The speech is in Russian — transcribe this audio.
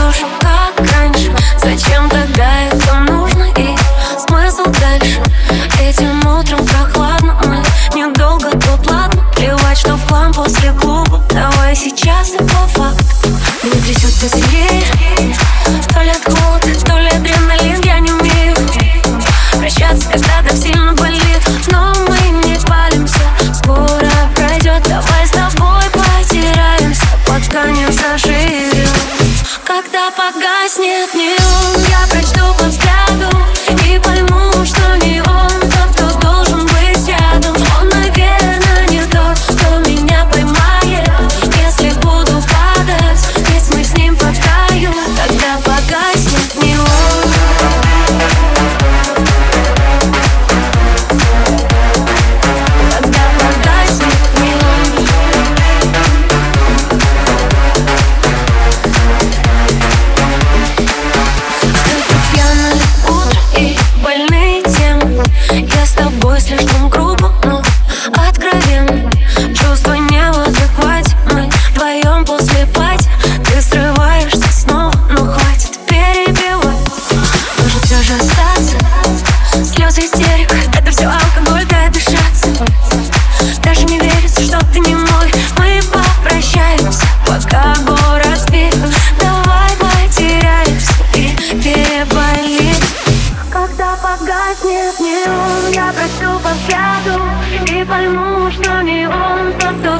тоже как раньше. Зачем-то когда погаснет неон слез истерик. Это все алкоголь, дай дышаться. Даже не верится, что ты не мой. Мы попрощаемся, пока город спит. Давай потеряемся и переболим Когда погаснет неон Я прощу взгляду И пойму, что не он тот, кто